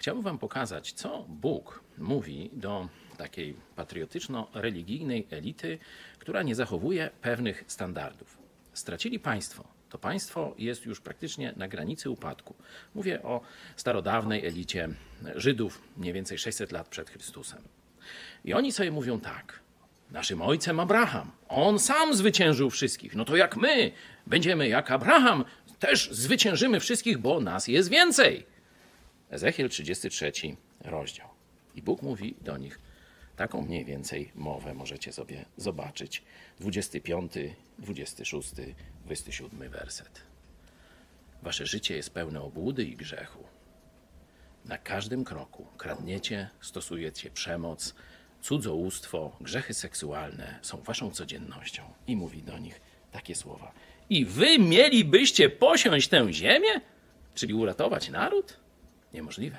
Chciałbym Wam pokazać, co Bóg mówi do takiej patriotyczno-religijnej elity, która nie zachowuje pewnych standardów. Stracili państwo. To państwo jest już praktycznie na granicy upadku. Mówię o starodawnej elicie Żydów, mniej więcej 600 lat przed Chrystusem. I oni sobie mówią tak. Naszym ojcem Abraham. On sam zwyciężył wszystkich. No to jak my będziemy jak Abraham, też zwyciężymy wszystkich, bo nas jest więcej. Ezechiel 33 rozdział. I Bóg mówi do nich taką mniej więcej mowę możecie sobie zobaczyć. 25, 26, 27 werset. Wasze życie jest pełne obłudy i grzechu. Na każdym kroku kradniecie, stosujecie przemoc, cudzołóstwo, grzechy seksualne są waszą codziennością. I mówi do nich takie słowa. I wy mielibyście posiąść tę ziemię? Czyli uratować naród? Niemożliwe.